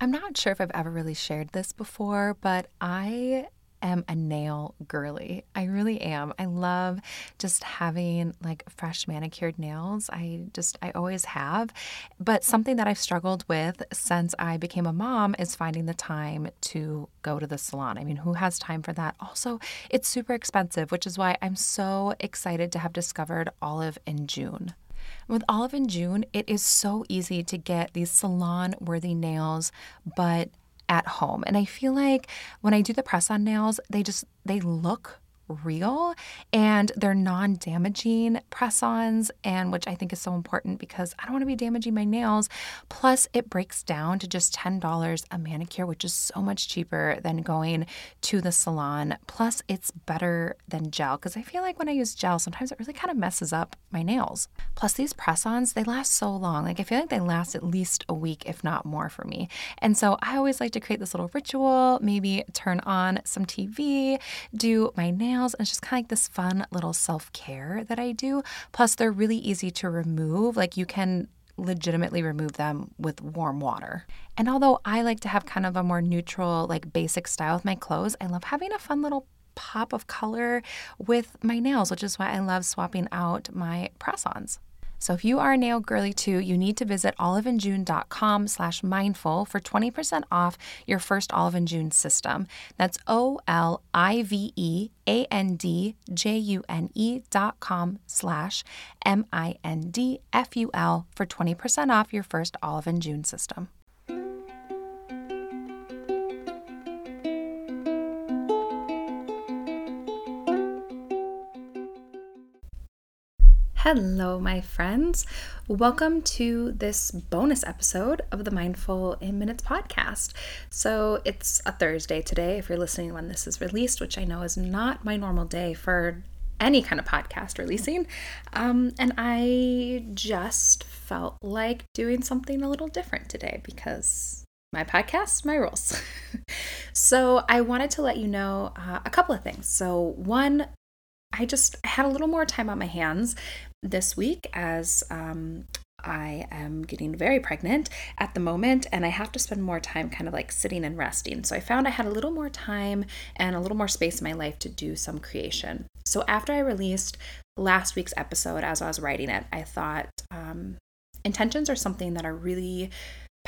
I'm not sure if I've ever really shared this before, but I am a nail girly. I really am. I love just having like fresh manicured nails. I just, I always have. But something that I've struggled with since I became a mom is finding the time to go to the salon. I mean, who has time for that? Also, it's super expensive, which is why I'm so excited to have discovered Olive and June. With Olive and June, it is so easy to get these salon worthy nails, but at home. And I feel like when I do the press on nails, they just they look real and they're non-damaging press-ons and which I think is so important because I don't want to be damaging my nails. Plus it breaks down to just $10 a manicure, which is so much cheaper than going to the salon. Plus it's better than gel because I feel like when I use gel sometimes it really kind of messes up my nails. Plus these press-ons, they last so long. Like I feel like they last at least a week if not more for me. And so I always like to create this little ritual, maybe turn on some TV, do my nails nails. And it's just kind of like this fun little self care that I do. Plus, they're really easy to remove. Like you can legitimately remove them with warm water. And although I like to have kind of a more neutral, like basic style with my clothes, I love having a fun little pop of color with my nails, which is why I love swapping out my press-ons. So if you are a nail girly too, you need to visit oliveandjune.com slash mindful for 20% off your first Olive and June system. That's O-L-I-V-E-A-N-D-J-U-N-E dot com slash M-I-N-D-F-U-L for 20% off your first Olive and June system. Hello, my friends. Welcome to this bonus episode of the Mindful in Minutes podcast. So, it's a Thursday today, if you're listening when this is released, which I know is not my normal day for any kind of podcast releasing. Um, and I just felt like doing something a little different today because my podcast, my rules. so, I wanted to let you know uh, a couple of things. So, one, I just had a little more time on my hands this week as um, I am getting very pregnant at the moment and I have to spend more time kind of like sitting and resting. So I found I had a little more time and a little more space in my life to do some creation. So after I released last week's episode, as I was writing it, I thought um, intentions are something that are really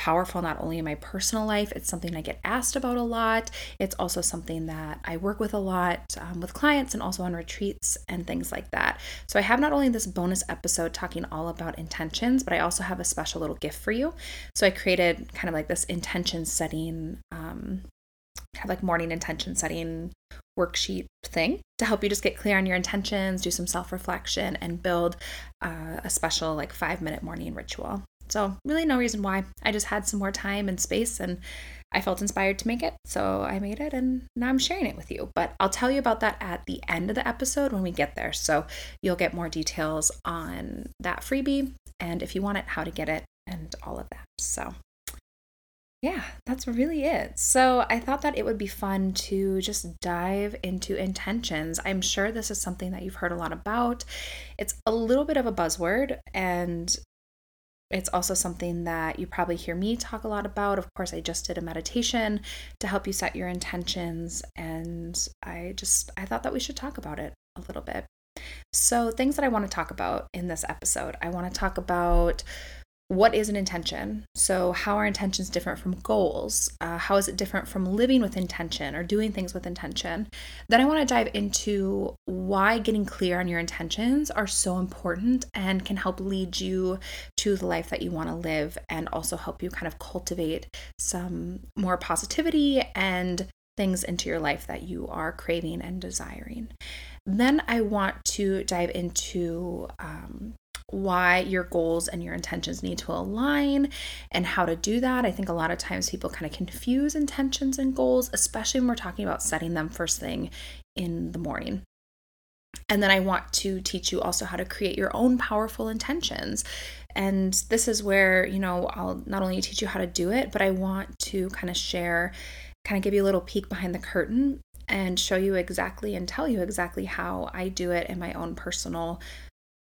powerful not only in my personal life, it's something I get asked about a lot. It's also something that I work with a lot um, with clients and also on retreats and things like that. So I have not only this bonus episode talking all about intentions, but I also have a special little gift for you. So I created kind of like this intention setting, um, kind of like morning intention setting worksheet thing to help you just get clear on your intentions, do some self reflection, and build uh, a special like five minute morning ritual. So, really, no reason why. I just had some more time and space and I felt inspired to make it. So, I made it and now I'm sharing it with you. But I'll tell you about that at the end of the episode when we get there. So, you'll get more details on that freebie and if you want it, how to get it and all of that. So, yeah, that's really it. So, I thought that it would be fun to just dive into intentions. I'm sure this is something that you've heard a lot about. It's a little bit of a buzzword, and it's also something that you probably hear me talk a lot about. Of course, I just did a meditation to help you set your intentions and I just I thought that we should talk about it a little bit. So, things that I want to talk about in this episode. I want to talk about what is an intention? So, how are intentions different from goals? Uh, how is it different from living with intention or doing things with intention? Then, I want to dive into why getting clear on your intentions are so important and can help lead you to the life that you want to live and also help you kind of cultivate some more positivity and things into your life that you are craving and desiring. Then, I want to dive into um, why your goals and your intentions need to align and how to do that. I think a lot of times people kind of confuse intentions and goals, especially when we're talking about setting them first thing in the morning. And then I want to teach you also how to create your own powerful intentions. And this is where, you know, I'll not only teach you how to do it, but I want to kind of share, kind of give you a little peek behind the curtain and show you exactly and tell you exactly how I do it in my own personal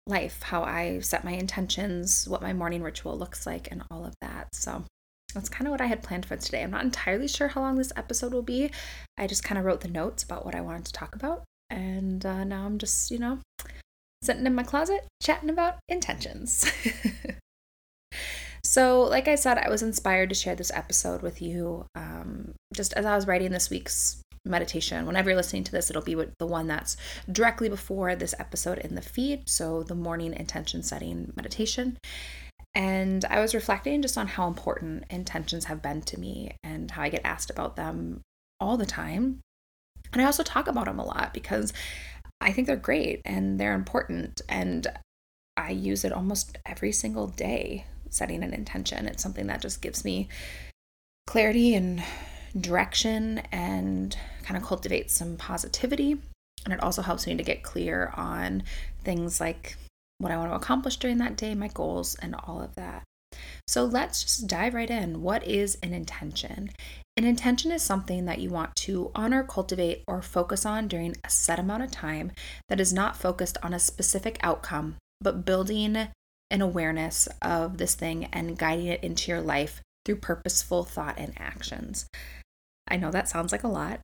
life, how I set my intentions, what my morning ritual looks like, and all of that. So, that's kind of what I had planned for today. I'm not entirely sure how long this episode will be. I just kind of wrote the notes about what I wanted to talk about. And uh, now I'm just, you know, sitting in my closet chatting about intentions. so, like I said, I was inspired to share this episode with you um, just as I was writing this week's meditation. Whenever you're listening to this, it'll be the one that's directly before this episode in the feed. So, the morning intention setting meditation. And I was reflecting just on how important intentions have been to me and how I get asked about them all the time. And I also talk about them a lot because I think they're great and they're important. And I use it almost every single day, setting an intention. It's something that just gives me clarity and direction and kind of cultivates some positivity. And it also helps me to get clear on things like what I want to accomplish during that day, my goals, and all of that. So let's just dive right in. What is an intention? An intention is something that you want to honor, cultivate, or focus on during a set amount of time that is not focused on a specific outcome, but building an awareness of this thing and guiding it into your life through purposeful thought and actions. I know that sounds like a lot.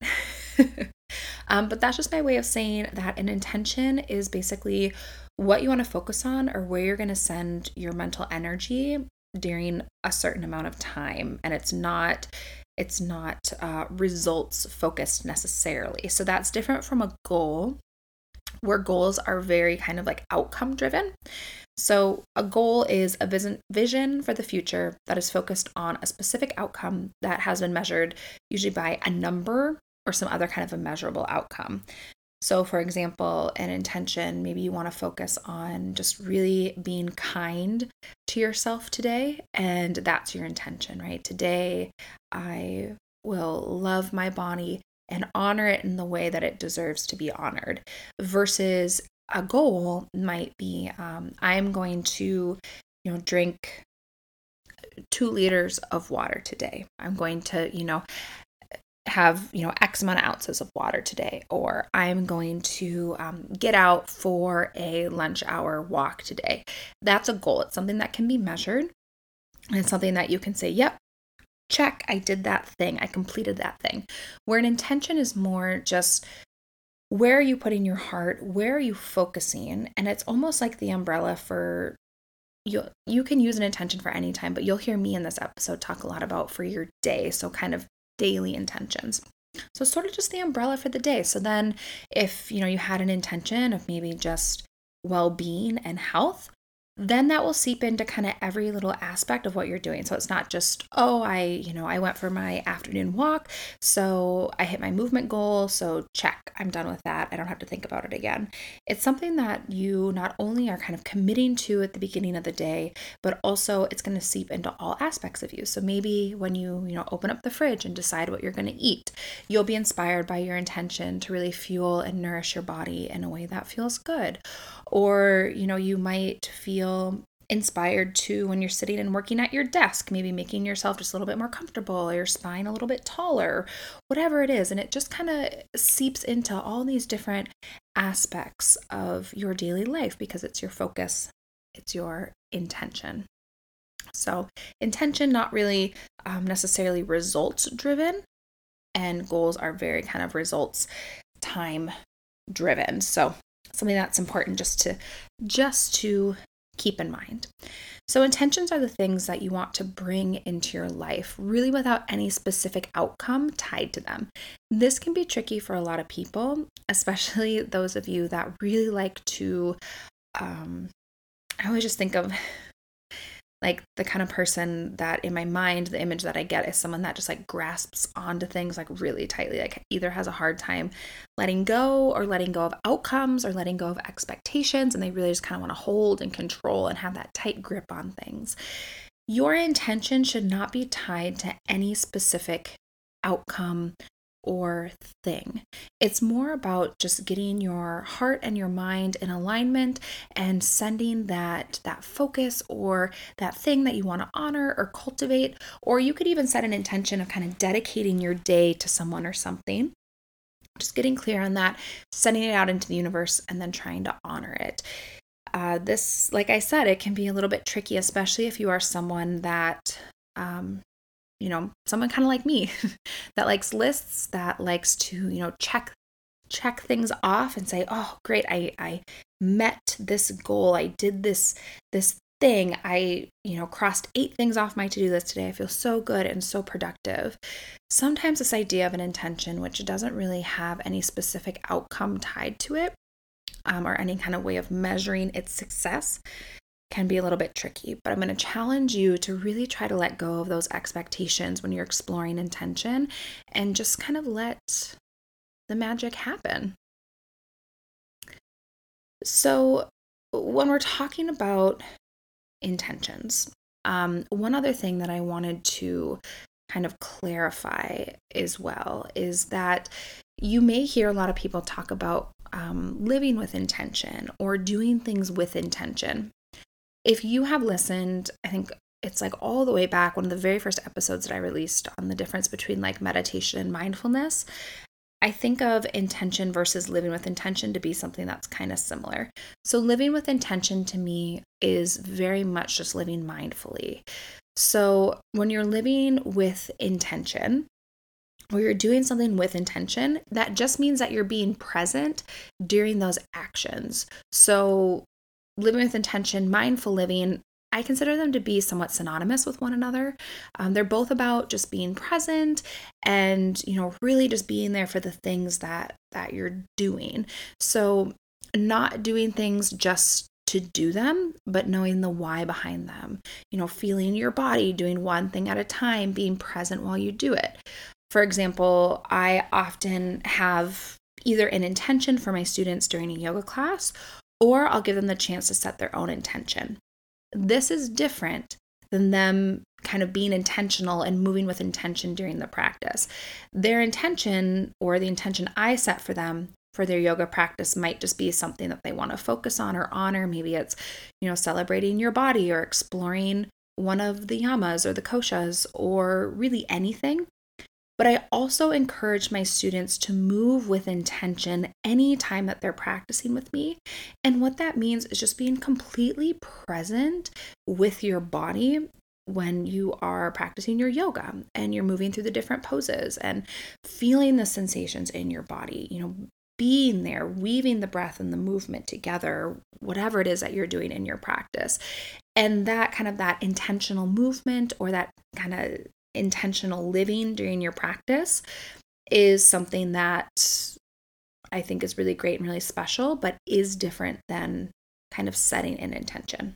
um, but that's just my way of saying that an intention is basically what you want to focus on or where you're going to send your mental energy during a certain amount of time and it's not it's not uh, results focused necessarily so that's different from a goal where goals are very kind of like outcome driven so a goal is a vision for the future that is focused on a specific outcome that has been measured usually by a number or some other kind of a measurable outcome so, for example, an intention, maybe you want to focus on just really being kind to yourself today, and that's your intention, right? Today, I will love my body and honor it in the way that it deserves to be honored, versus a goal might be um, I'm going to, you know, drink two liters of water today. I'm going to, you know, have you know x amount of ounces of water today. Or i'm going to um, get out for a lunch hour walk today. That's a goal. It's something that can be measured. And it's something that you can say yep check i did that thing. I completed that thing. Where an intention is more just where are you putting your heart where are you focusing and it's almost like the umbrella for you you can use an intention for any time but you'll hear me in this episode talk a lot about for your day so kind of daily intentions. So sort of just the umbrella for the day. So then if, you know, you had an intention of maybe just well-being and health, then that will seep into kind of every little aspect of what you're doing. So it's not just, oh, I, you know, I went for my afternoon walk, so I hit my movement goal, so check, I'm done with that. I don't have to think about it again. It's something that you not only are kind of committing to at the beginning of the day, but also it's going to seep into all aspects of you. So maybe when you, you know, open up the fridge and decide what you're going to eat, you'll be inspired by your intention to really fuel and nourish your body in a way that feels good. Or, you know, you might feel inspired to when you're sitting and working at your desk, maybe making yourself just a little bit more comfortable, or your spine a little bit taller, whatever it is. And it just kind of seeps into all these different aspects of your daily life because it's your focus, it's your intention. So, intention, not really um, necessarily results driven, and goals are very kind of results time driven. So, something that's important just to just to keep in mind. So, intentions are the things that you want to bring into your life, really without any specific outcome tied to them. This can be tricky for a lot of people, especially those of you that really like to. Um, I always just think of like the kind of person that in my mind the image that i get is someone that just like grasps onto things like really tightly like either has a hard time letting go or letting go of outcomes or letting go of expectations and they really just kind of want to hold and control and have that tight grip on things. Your intention should not be tied to any specific outcome or thing. It's more about just getting your heart and your mind in alignment and sending that that focus or that thing that you want to honor or cultivate or you could even set an intention of kind of dedicating your day to someone or something. Just getting clear on that, sending it out into the universe and then trying to honor it. Uh, this, like I said, it can be a little bit tricky, especially if you are someone that um, you know, someone kind of like me that likes lists, that likes to, you know, check check things off and say, "Oh, great, I I met this goal. I did this this thing. I, you know, crossed eight things off my to-do list today. I feel so good and so productive." Sometimes this idea of an intention which doesn't really have any specific outcome tied to it um, or any kind of way of measuring its success can be a little bit tricky, but I'm going to challenge you to really try to let go of those expectations when you're exploring intention and just kind of let the magic happen. So, when we're talking about intentions, um, one other thing that I wanted to kind of clarify as well is that you may hear a lot of people talk about um, living with intention or doing things with intention. If you have listened, I think it's like all the way back, one of the very first episodes that I released on the difference between like meditation and mindfulness. I think of intention versus living with intention to be something that's kind of similar. So, living with intention to me is very much just living mindfully. So, when you're living with intention, or you're doing something with intention, that just means that you're being present during those actions. So, living with intention, mindful living, I consider them to be somewhat synonymous with one another. Um, they're both about just being present and you know really just being there for the things that that you're doing. So not doing things just to do them, but knowing the why behind them. You know, feeling your body, doing one thing at a time, being present while you do it. For example, I often have either an intention for my students during a yoga class, or I'll give them the chance to set their own intention. This is different than them kind of being intentional and moving with intention during the practice. Their intention or the intention I set for them for their yoga practice might just be something that they want to focus on or honor. Maybe it's, you know, celebrating your body or exploring one of the yamas or the koshas or really anything but I also encourage my students to move with intention anytime that they're practicing with me. And what that means is just being completely present with your body when you are practicing your yoga and you're moving through the different poses and feeling the sensations in your body, you know, being there, weaving the breath and the movement together, whatever it is that you're doing in your practice. And that kind of that intentional movement or that kind of intentional living during your practice is something that I think is really great and really special, but is different than kind of setting an intention.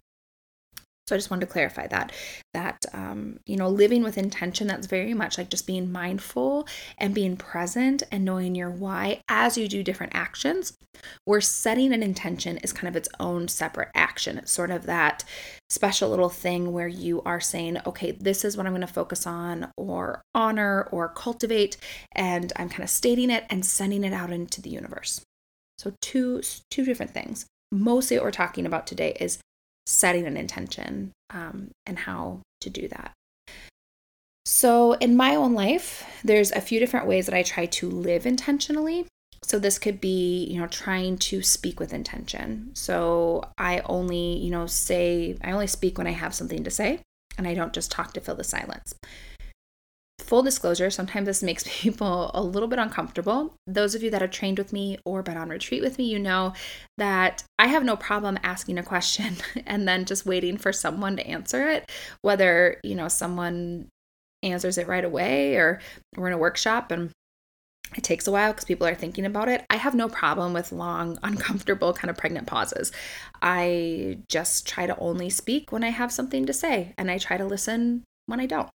So I just wanted to clarify that that um, you know living with intention that's very much like just being mindful and being present and knowing your why as you do different actions. Where setting an intention is kind of its own separate action. It's sort of that special little thing where you are saying, okay, this is what I'm going to focus on or honor or cultivate, and I'm kind of stating it and sending it out into the universe. So two two different things. Mostly what we're talking about today is setting an intention um, and how to do that. So, in my own life, there's a few different ways that I try to live intentionally. So, this could be, you know, trying to speak with intention. So, I only, you know, say, I only speak when I have something to say, and I don't just talk to fill the silence full disclosure, sometimes this makes people a little bit uncomfortable. Those of you that have trained with me or been on retreat with me, you know that I have no problem asking a question and then just waiting for someone to answer it, whether, you know, someone answers it right away or we're in a workshop and it takes a while because people are thinking about it. I have no problem with long, uncomfortable, kind of pregnant pauses. I just try to only speak when I have something to say, and I try to listen when I don't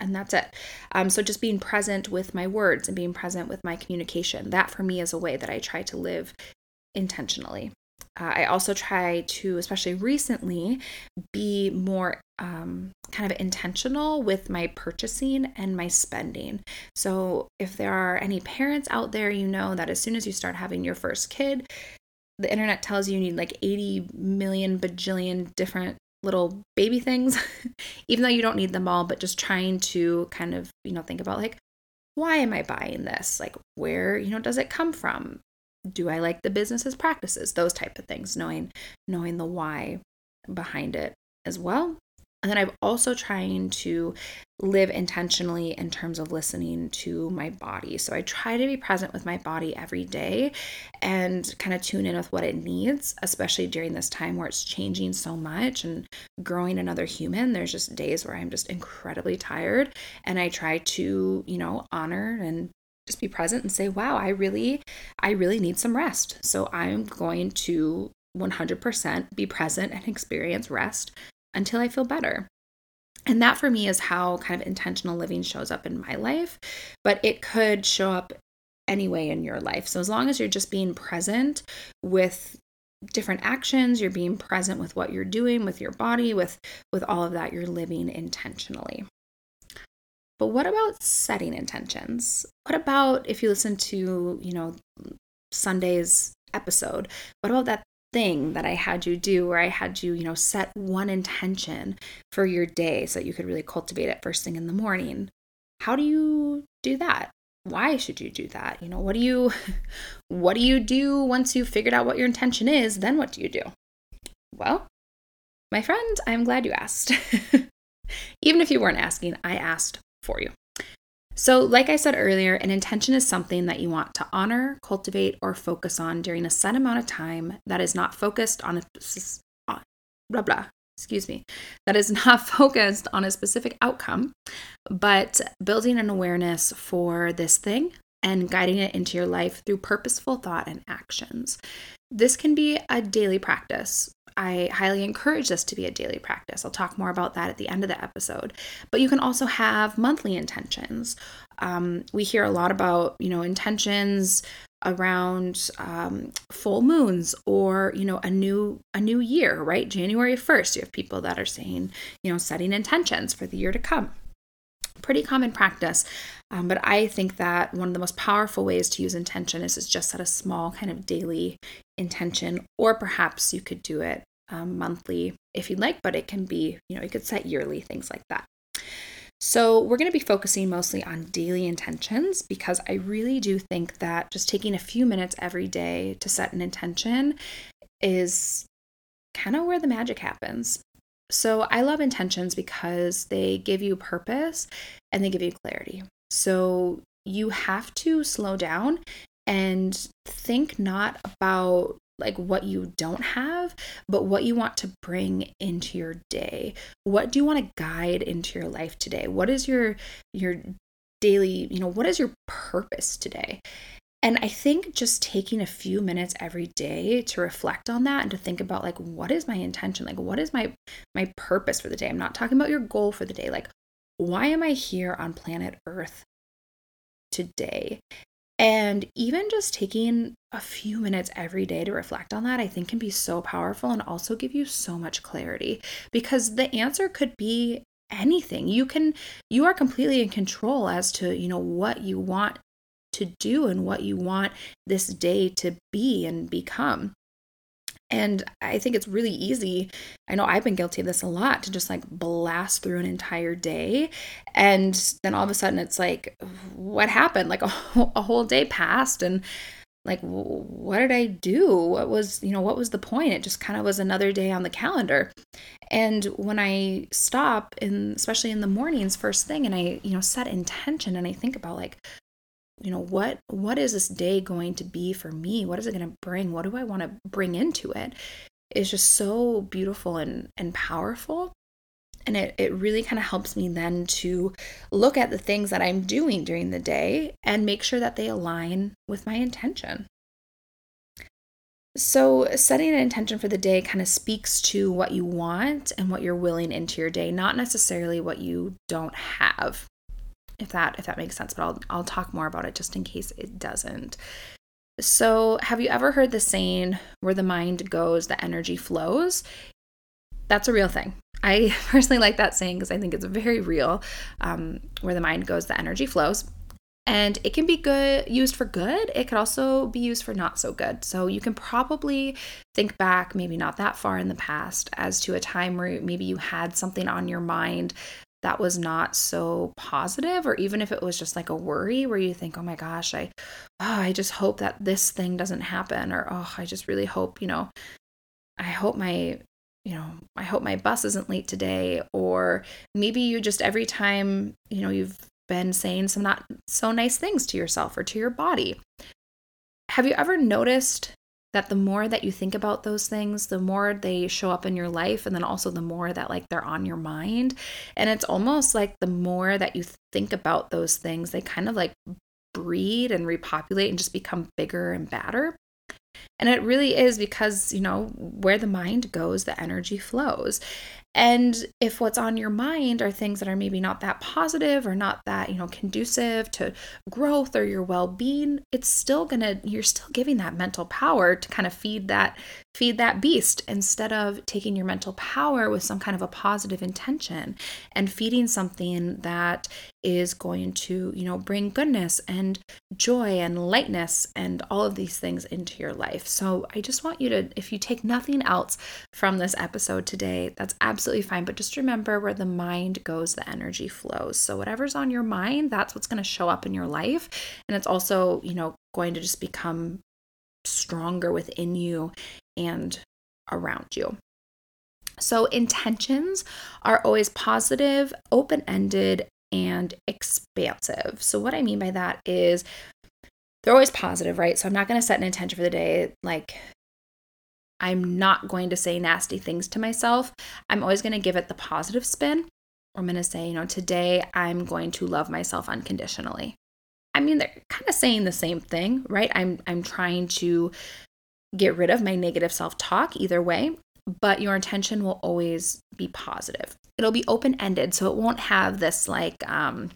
and that's it. Um, so just being present with my words and being present with my communication. That for me is a way that I try to live intentionally. Uh, I also try to, especially recently, be more um, kind of intentional with my purchasing and my spending. So, if there are any parents out there, you know that as soon as you start having your first kid, the internet tells you you need like 80 million bajillion different little baby things, even though you don't need them all, but just trying to kind of, you know, think about like, why am I buying this? Like, where, you know, does it come from? Do I like the business's practices? Those type of things, knowing knowing the why behind it as well. And then I'm also trying to live intentionally in terms of listening to my body. So I try to be present with my body every day and kind of tune in with what it needs, especially during this time where it's changing so much and growing another human. There's just days where I'm just incredibly tired and I try to, you know, honor and just be present and say, "Wow, I really I really need some rest." So I'm going to 100% be present and experience rest until I feel better. And that for me is how kind of intentional living shows up in my life, but it could show up anyway in your life. So as long as you're just being present with different actions, you're being present with what you're doing with your body, with with all of that, you're living intentionally. But what about setting intentions? What about if you listen to, you know, Sunday's episode? What about that thing that I had you do where I had you, you know, set one intention for your day so that you could really cultivate it first thing in the morning. How do you do that? Why should you do that? You know, what do you what do you do once you've figured out what your intention is? Then what do you do? Well, my friend, I'm glad you asked. Even if you weren't asking, I asked for you. So, like I said earlier, an intention is something that you want to honor, cultivate, or focus on during a set amount of time that is not focused on a blah blah. Excuse me, that is not focused on a specific outcome, but building an awareness for this thing and guiding it into your life through purposeful thought and actions. This can be a daily practice. I highly encourage this to be a daily practice. I'll talk more about that at the end of the episode. But you can also have monthly intentions. Um, we hear a lot about, you know, intentions around um, full moons or you know a new a new year right january 1st you have people that are saying you know setting intentions for the year to come pretty common practice. Um, but I think that one of the most powerful ways to use intention is, is just set a small kind of daily intention, or perhaps you could do it um, monthly if you'd like, but it can be, you know, you could set yearly, things like that. So, we're going to be focusing mostly on daily intentions because I really do think that just taking a few minutes every day to set an intention is kind of where the magic happens. So I love intentions because they give you purpose and they give you clarity. So you have to slow down and think not about like what you don't have, but what you want to bring into your day. What do you want to guide into your life today? What is your your daily, you know, what is your purpose today? And I think just taking a few minutes every day to reflect on that and to think about like what is my intention? Like what is my my purpose for the day? I'm not talking about your goal for the day. Like why am I here on planet Earth today? And even just taking a few minutes every day to reflect on that, I think can be so powerful and also give you so much clarity because the answer could be anything. You can you are completely in control as to, you know, what you want to do and what you want this day to be and become. And I think it's really easy. I know I've been guilty of this a lot to just like blast through an entire day. And then all of a sudden it's like, what happened? Like a, a whole day passed. And like, what did I do? What was, you know, what was the point? It just kind of was another day on the calendar. And when I stop, and especially in the mornings, first thing, and I, you know, set intention and I think about like, you know what what is this day going to be for me? What is it going to bring? What do i want to bring into it? it is just so beautiful and and powerful. And it, it really kind of helps me then to look at the things that i'm doing during the day and make sure that they align with my intention. So, setting an intention for the day kind of speaks to what you want and what you're willing into your day, not necessarily what you don't have if that if that makes sense but I'll I'll talk more about it just in case it doesn't. So, have you ever heard the saying where the mind goes, the energy flows? That's a real thing. I personally like that saying because I think it's very real. Um, where the mind goes, the energy flows. And it can be good used for good. It could also be used for not so good. So you can probably think back, maybe not that far in the past, as to a time where maybe you had something on your mind that was not so positive or even if it was just like a worry where you think oh my gosh i oh, i just hope that this thing doesn't happen or oh i just really hope you know i hope my you know, I hope my bus isn't late today. Or maybe you just every time, you know, you've been saying some not so nice things to yourself or to your body. Have you ever noticed that the more that you think about those things, the more they show up in your life, and then also the more that like they're on your mind? And it's almost like the more that you think about those things, they kind of like breed and repopulate and just become bigger and badder. And it really is because, you know, where the mind goes, the energy flows. And if what's on your mind are things that are maybe not that positive or not that, you know, conducive to growth or your well-being, it's still going to you're still giving that mental power to kind of feed that feed that beast instead of taking your mental power with some kind of a positive intention and feeding something that is going to, you know, bring goodness and joy and lightness and all of these things into your life. So, I just want you to if you take nothing else from this episode today, that's absolutely absolutely fine. But just remember where the mind goes, the energy flows. So whatever's on your mind, that's what's going to show up in your life. And it's also, you know, going to just become stronger within you and around you. So intentions are always positive, open ended, and expansive. So, what I mean by that is they're always positive, right? So, I'm not going to set an intention for the day like I'm not going to say nasty things to myself. I'm always going to give it the positive spin. I'm going to say, you know, today I'm going to love myself unconditionally. I mean, they're kind of saying the same thing, right? I'm I'm trying to get rid of my negative self-talk either way, but your intention will always be positive. It'll be open-ended, so it won't have this like um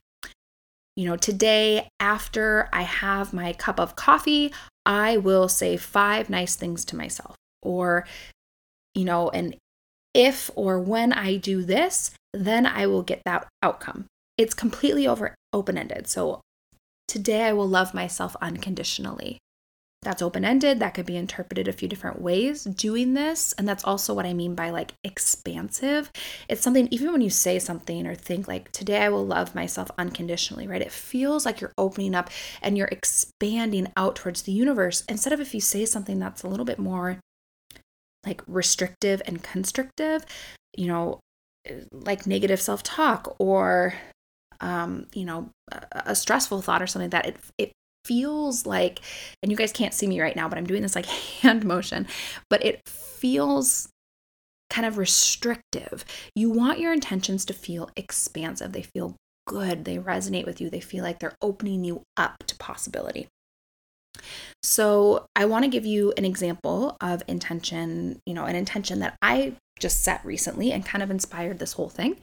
you know, today after I have my cup of coffee, I will say five nice things to myself or you know and if or when i do this then i will get that outcome. It's completely over open ended so today i will love myself unconditionally. That's open ended that could be interpreted a few different ways doing this. And that's also what i mean by like expansive. It's something even when you say something or think like today i will love myself unconditionally right? It feels like you're opening up and you're expanding out towards the universe instead of if you say something that's a little bit more like restrictive and constrictive, you know, like negative self talk or, um, you know, a, stressful thought or something like that, it, it feels like, and you guys can't see me right now, but I'm doing this like hand motion, but it feels kind of restrictive. You want your intentions to feel expansive, they feel good, they resonate with you, they feel like they're opening you up to possibility. So, I want to give you an example of intention, you know, an intention that I just set recently and kind of inspired this whole thing.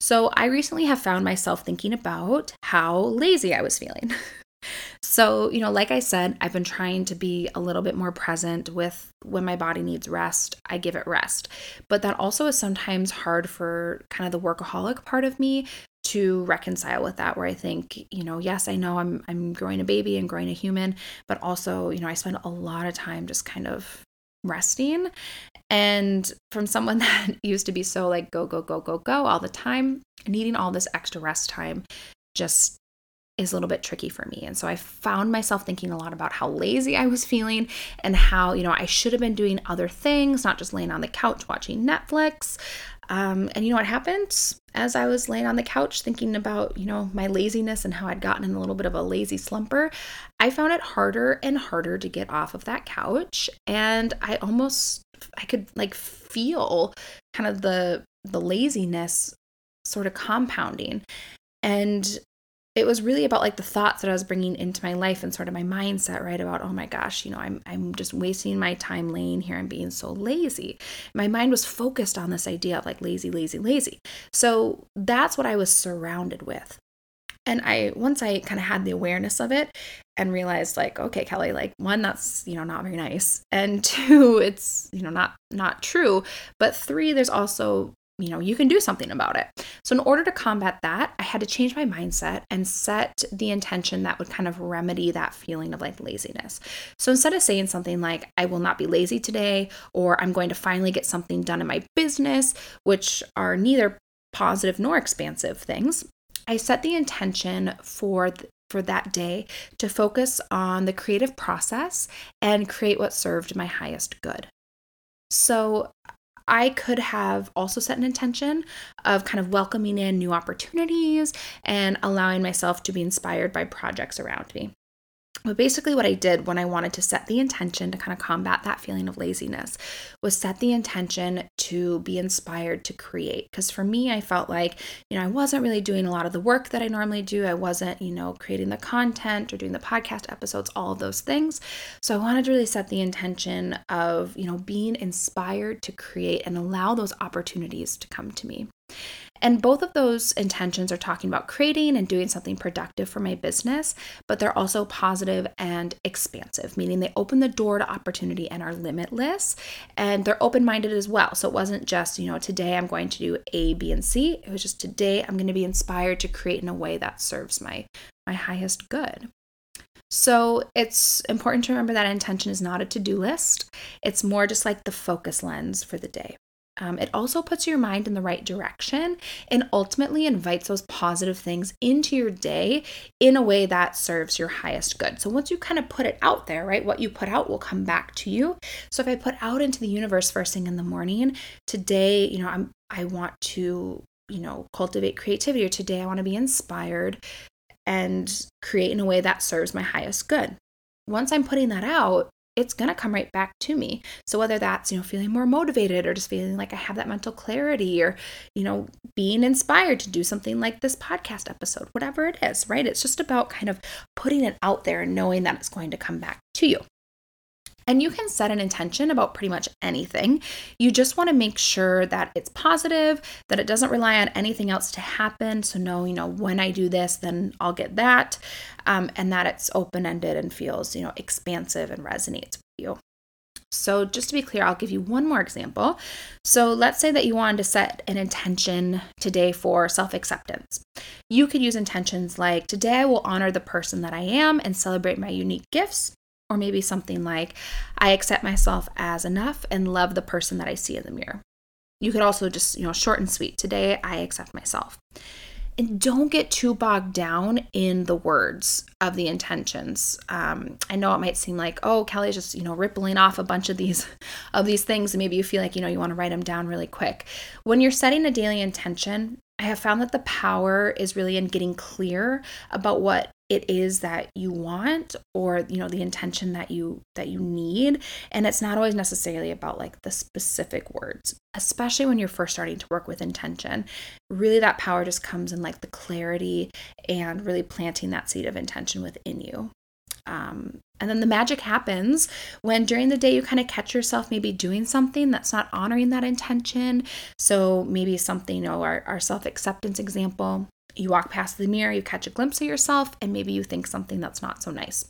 So, I recently have found myself thinking about how lazy I was feeling. so, you know, like I said, I've been trying to be a little bit more present with when my body needs rest, I give it rest. But that also is sometimes hard for kind of the workaholic part of me to reconcile with that where I think, you know, yes, I know I'm I'm growing a baby and growing a human, but also, you know, I spend a lot of time just kind of resting. And from someone that used to be so like go go go go go all the time, needing all this extra rest time just is a little bit tricky for me. And so I found myself thinking a lot about how lazy I was feeling and how, you know, I should have been doing other things, not just laying on the couch watching Netflix. Um, and you know what happened? As I was laying on the couch thinking about, you know, my laziness and how I'd gotten in a little bit of a lazy slumper, I found it harder and harder to get off of that couch. And I almost, I could like feel kind of the, the laziness sort of compounding. And it was really about like the thoughts that I was bringing into my life and sort of my mindset, right? About, oh my gosh, you know, I'm, I'm just wasting my time laying here and being so lazy. My mind was focused on this idea of like lazy, lazy, lazy. So that's what I was surrounded with. And I, once I kind of had the awareness of it and realized like, okay, Kelly, like one, that's, you know, not very nice. And two, it's, you know, not, not true. But three, there's also you know, you can do something about it. So, in order to combat that, I had to change my mindset and set the intention that would kind of remedy that feeling of like laziness. So, instead of saying something like, I will not be lazy today, or I'm going to finally get something done in my business, which are neither positive nor expansive things, I set the intention for th- for that day to focus on the creative process and create what served my highest good. So I could have also set an intention of kind of welcoming in new opportunities and allowing myself to be inspired by projects around me. But basically, what I did when I wanted to set the intention to kind of combat that feeling of laziness was set the intention to be inspired to create. Because for me, I felt like, you know, I wasn't really doing a lot of the work that I normally do. I wasn't, you know, creating the content or doing the podcast episodes, all of those things. So I wanted to really set the intention of, you know, being inspired to create and allow those opportunities to come to me. And both of those intentions are talking about creating and doing something productive for my business, but they're also positive and expansive, meaning they open the door to opportunity and are limitless. And they're open minded as well. So it wasn't just, you know, today I'm going to do A, B, and C. It was just today I'm going to be inspired to create in a way that serves my, my highest good. So it's important to remember that intention is not a to do list. It's more just like the focus lens for the day. Um, it also puts your mind in the right direction and ultimately invites those positive things into your day in a way that serves your highest good. So once you kind of put it out there, right, what you put out will come back to you. So if I put out into the universe first thing in the morning, today, you know, I'm I want to, you know, cultivate creativity or today I want to be inspired and create in a way that serves my highest good. Once I'm putting that out, it's going to come right back to me. So whether that's, you know, feeling more motivated or just feeling like I have that mental clarity or, you know, being inspired to do something like this podcast episode, whatever it is, right? It's just about kind of putting it out there and knowing that it's going to come back to you. And you can set an intention about pretty much anything. You just want to make sure that it's positive, that it doesn't rely on anything else to happen. So, no, you know, when I do this, then I'll get that. Um, and that it's open ended and feels, you know, expansive and resonates with you. So, just to be clear, I'll give you one more example. So, let's say that you wanted to set an intention today for self acceptance. You could use intentions like, Today I will honor the person that I am and celebrate my unique gifts. Or maybe something like, I accept myself as enough and love the person that I see in the mirror. You could also just, you know, short and sweet. Today, I accept myself. And don't get too bogged down in the words of the intentions. Um, I know it might seem like, oh, Kelly's just, you know, rippling off a bunch of these of these things, and maybe you feel like, you know, you want to write them down really quick. When you're setting a daily intention, I have found that the power is really in getting clear about what it is that you want or you know the intention that you that you need. And it's not always necessarily about like the specific words especially when you're first starting to work with intention. Really that power just comes in like the clarity and really planting that seed of intention within you. Um, and then the magic happens when during the day you kind of catch yourself maybe doing something that's not honoring that intention. So maybe something, you know, our, our self acceptance example, you walk past the mirror, you catch a glimpse of yourself, and maybe you think something that's not so nice.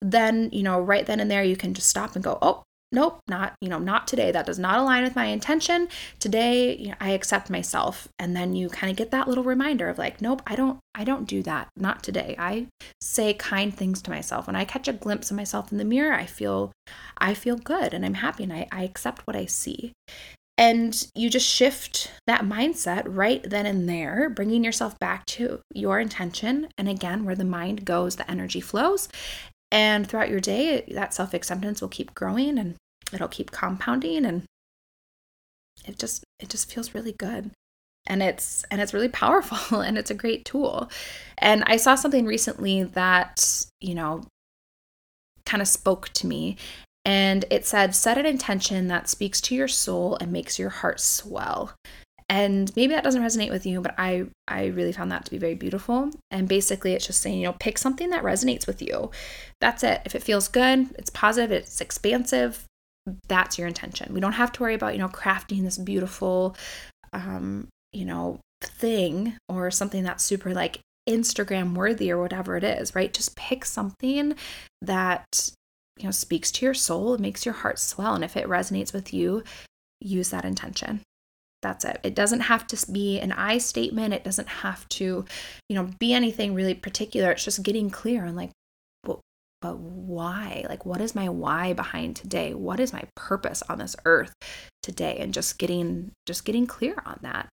Then, you know, right then and there, you can just stop and go, oh, nope, not, you know, not today. That does not align with my intention. Today, you know, I accept myself. And then you kind of get that little reminder of like, nope, I don't, I don't do that. Not today. I say kind things to myself. When I catch a glimpse of myself in the mirror, I feel, I feel good and I'm happy and I, I accept what I see. And you just shift that mindset right then and there, bringing yourself back to your intention. And again, where the mind goes, the energy flows. And throughout your day, that self acceptance will keep growing and it'll keep compounding. And it just, it just feels really good and it's and it's really powerful and it's a great tool and i saw something recently that you know kind of spoke to me and it said, set an intention that speaks to your soul and makes your heart swell. And maybe that doesn't resonate with you, but I I really found that to be very beautiful. And basically it's just saying, you know, pick something that resonates with you. That's it. If it feels good, it's positive, it's expansive, that's your intention. We don't have to worry about, you know, crafting this beautiful um, you know, thing or something that's super like Instagram worthy or whatever it is, right? Just pick something that you know speaks to your soul it makes your heart swell and if it resonates with you use that intention. That's it. It doesn't have to be an i statement it doesn't have to you know be anything really particular it's just getting clear and like but why? Like what is my why behind today? What is my purpose on this earth today? And just getting just getting clear on that.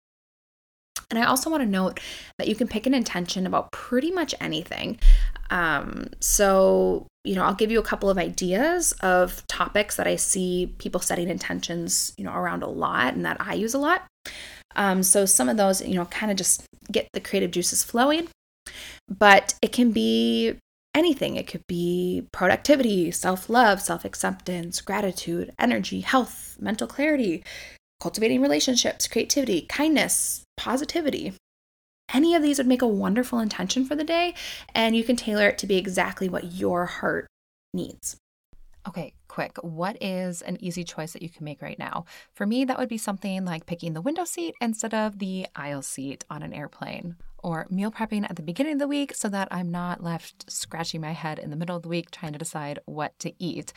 And I also want to note that you can pick an intention about pretty much anything. Um, so you know, I'll give you a couple of ideas of topics that I see people setting intentions, you know, around a lot and that I use a lot. Um, so some of those, you know, kind of just get the creative juices flowing. But it can be anything. It could be productivity, self love, self acceptance, gratitude, energy, health, mental clarity, cultivating relationships, creativity, kindness, positivity. Any of these would make a wonderful intention for the day, and you can tailor it to be exactly what your heart needs. Okay, quick. What is an easy choice that you can make right now? For me, that would be something like picking the window seat instead of the aisle seat on an airplane or meal prepping at the beginning of the week so that I'm not left scratching my head in the middle of the week trying to decide what to eat.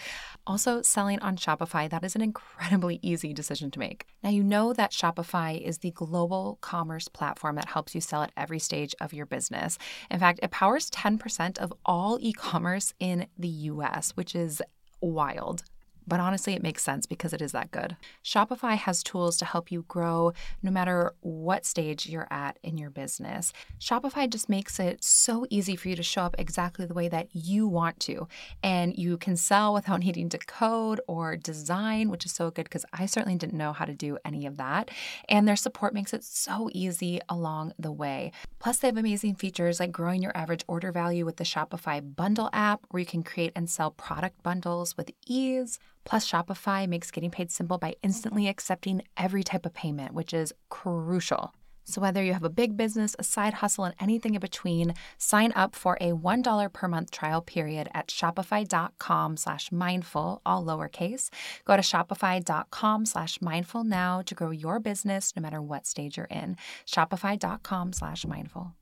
Also, selling on Shopify, that is an incredibly easy decision to make. Now, you know that Shopify is the global commerce platform that helps you sell at every stage of your business. In fact, it powers 10% of all e commerce in the US, which is wild. But honestly, it makes sense because it is that good. Shopify has tools to help you grow no matter what stage you're at in your business. Shopify just makes it so easy for you to show up exactly the way that you want to. And you can sell without needing to code or design, which is so good because I certainly didn't know how to do any of that. And their support makes it so easy along the way. Plus, they have amazing features like growing your average order value with the Shopify Bundle app, where you can create and sell product bundles with ease. Plus, Shopify makes getting paid simple by instantly accepting every type of payment, which is crucial. So, whether you have a big business, a side hustle, and anything in between, sign up for a $1 per month trial period at shopify.com slash mindful, all lowercase. Go to shopify.com slash mindful now to grow your business no matter what stage you're in. Shopify.com slash mindful.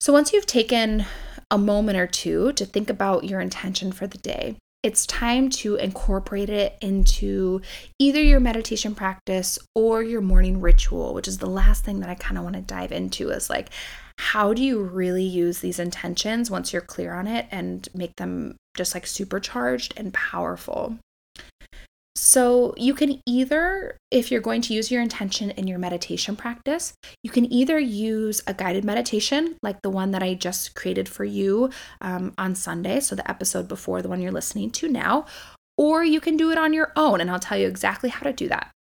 So, once you've taken a moment or two to think about your intention for the day, it's time to incorporate it into either your meditation practice or your morning ritual, which is the last thing that I kind of want to dive into is like, how do you really use these intentions once you're clear on it and make them just like supercharged and powerful? So, you can either, if you're going to use your intention in your meditation practice, you can either use a guided meditation like the one that I just created for you um, on Sunday, so the episode before the one you're listening to now, or you can do it on your own, and I'll tell you exactly how to do that.